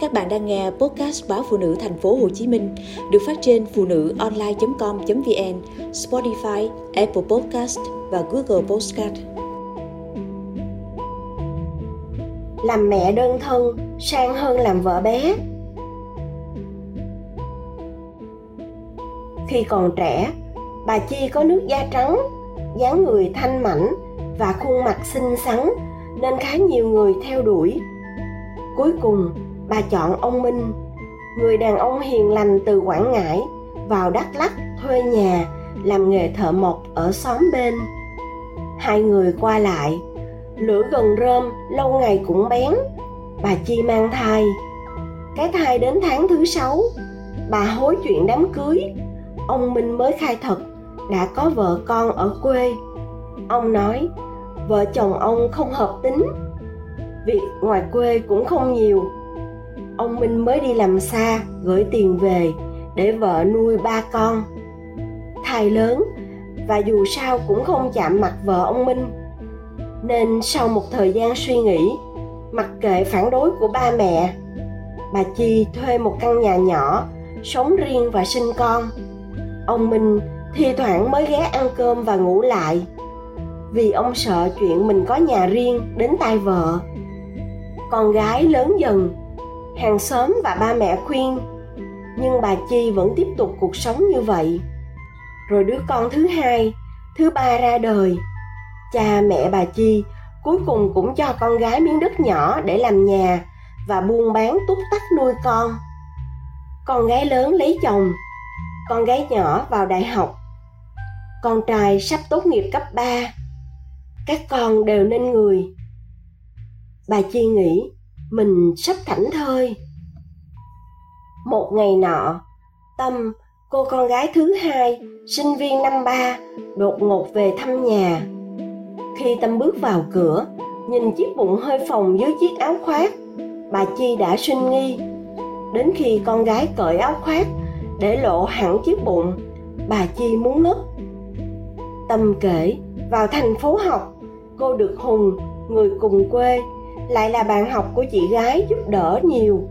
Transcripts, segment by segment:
Các bạn đang nghe podcast báo phụ nữ thành phố Hồ Chí Minh được phát trên phụ nữ online.com.vn, Spotify, Apple Podcast và Google Podcast. Làm mẹ đơn thân sang hơn làm vợ bé. Khi còn trẻ, bà Chi có nước da trắng, dáng người thanh mảnh và khuôn mặt xinh xắn nên khá nhiều người theo đuổi. Cuối cùng, bà chọn ông Minh, người đàn ông hiền lành từ Quảng Ngãi, vào Đắk Lắk thuê nhà làm nghề thợ mộc ở xóm bên. Hai người qua lại, lửa gần rơm lâu ngày cũng bén, bà Chi mang thai. Cái thai đến tháng thứ sáu, bà hối chuyện đám cưới, ông Minh mới khai thật đã có vợ con ở quê. Ông nói, vợ chồng ông không hợp tính, việc ngoài quê cũng không nhiều ông Minh mới đi làm xa gửi tiền về để vợ nuôi ba con. Thai lớn và dù sao cũng không chạm mặt vợ ông Minh. Nên sau một thời gian suy nghĩ, mặc kệ phản đối của ba mẹ, bà Chi thuê một căn nhà nhỏ, sống riêng và sinh con. Ông Minh thi thoảng mới ghé ăn cơm và ngủ lại vì ông sợ chuyện mình có nhà riêng đến tai vợ con gái lớn dần hàng xóm và ba mẹ khuyên, nhưng bà chi vẫn tiếp tục cuộc sống như vậy. Rồi đứa con thứ hai, thứ ba ra đời. Cha mẹ bà chi cuối cùng cũng cho con gái miếng đất nhỏ để làm nhà và buôn bán túc tắc nuôi con. Con gái lớn lấy chồng, con gái nhỏ vào đại học. Con trai sắp tốt nghiệp cấp 3 các con đều nên người. Bà chi nghĩ mình sắp thảnh thơi. Một ngày nọ, tâm, cô con gái thứ hai, sinh viên năm ba, đột ngột về thăm nhà. Khi tâm bước vào cửa, nhìn chiếc bụng hơi phồng dưới chiếc áo khoác, bà chi đã sinh nghi. Đến khi con gái cởi áo khoác để lộ hẳn chiếc bụng, bà chi muốn ngất. Tâm kể, vào thành phố học, cô được hùng, người cùng quê lại là bạn học của chị gái giúp đỡ nhiều.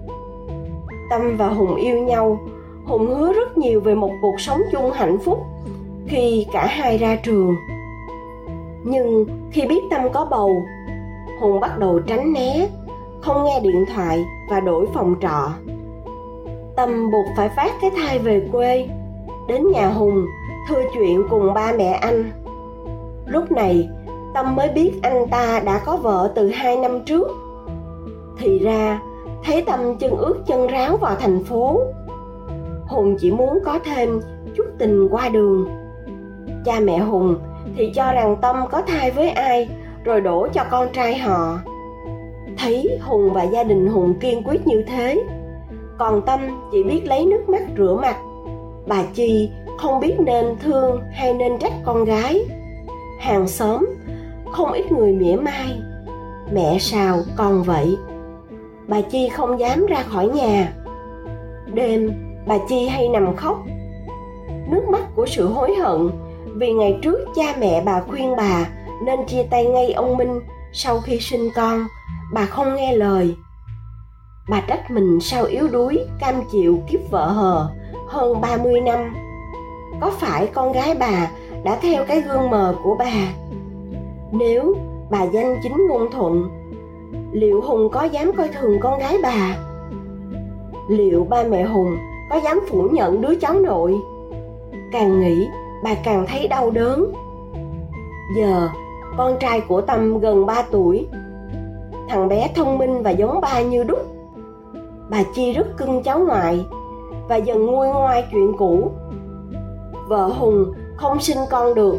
Tâm và hùng yêu nhau. Hùng hứa rất nhiều về một cuộc sống chung hạnh phúc khi cả hai ra trường. Nhưng khi biết tâm có bầu, hùng bắt đầu tránh né, không nghe điện thoại và đổi phòng trọ. Tâm buộc phải phát cái thai về quê. Đến nhà hùng thưa chuyện cùng ba mẹ anh. Lúc này tâm mới biết anh ta đã có vợ từ hai năm trước. Thì ra thấy tâm chân ướt chân ráo vào thành phố. Hùng chỉ muốn có thêm chút tình qua đường. Cha mẹ hùng thì cho rằng tâm có thai với ai, rồi đổ cho con trai họ. Thấy hùng và gia đình hùng kiên quyết như thế, còn tâm chỉ biết lấy nước mắt rửa mặt. Bà chi không biết nên thương hay nên trách con gái. Hàng xóm không ít người mỉa mai. Mẹ sao còn vậy? Bà chi không dám ra khỏi nhà. Đêm, bà chi hay nằm khóc. Nước mắt của sự hối hận vì ngày trước cha mẹ bà khuyên bà nên chia tay ngay ông minh, sau khi sinh con, bà không nghe lời. Bà trách mình sao yếu đuối, cam chịu kiếp vợ hờ hơn 30 năm. Có phải con gái bà đã theo cái gương mờ của bà? Nếu bà danh chính ngôn thuận, liệu hùng có dám coi thường con gái bà? Liệu ba mẹ hùng có dám phủ nhận đứa cháu nội? Càng nghĩ, bà càng thấy đau đớn. Giờ, con trai của tâm gần 3 tuổi, thằng bé thông minh và giống ba như đúc. Bà chi rất cưng cháu ngoại và dần nguôi ngoai chuyện cũ. Vợ hùng không sinh con được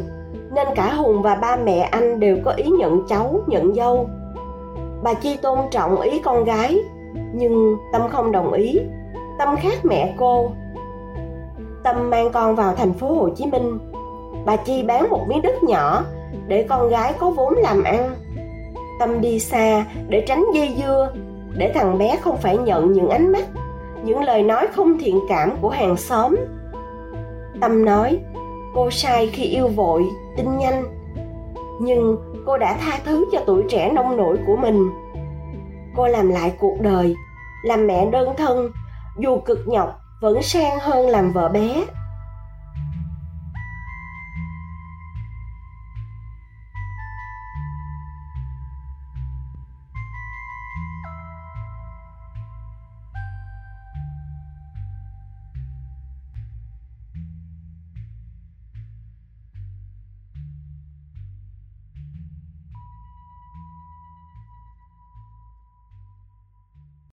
nên cả hùng và ba mẹ anh đều có ý nhận cháu, nhận dâu. Bà chi tôn trọng ý con gái, nhưng tâm không đồng ý. Tâm khác mẹ cô. Tâm mang con vào thành phố hồ chí minh. Bà chi bán một miếng đất nhỏ để con gái có vốn làm ăn. Tâm đi xa để tránh dây dưa, để thằng bé không phải nhận những ánh mắt, những lời nói không thiện cảm của hàng xóm. Tâm nói cô sai khi yêu vội, tin nhanh. Nhưng cô đã tha thứ cho tuổi trẻ nông nổi của mình. Cô làm lại cuộc đời, làm mẹ đơn thân, dù cực nhọc, vẫn sang hơn làm vợ bé.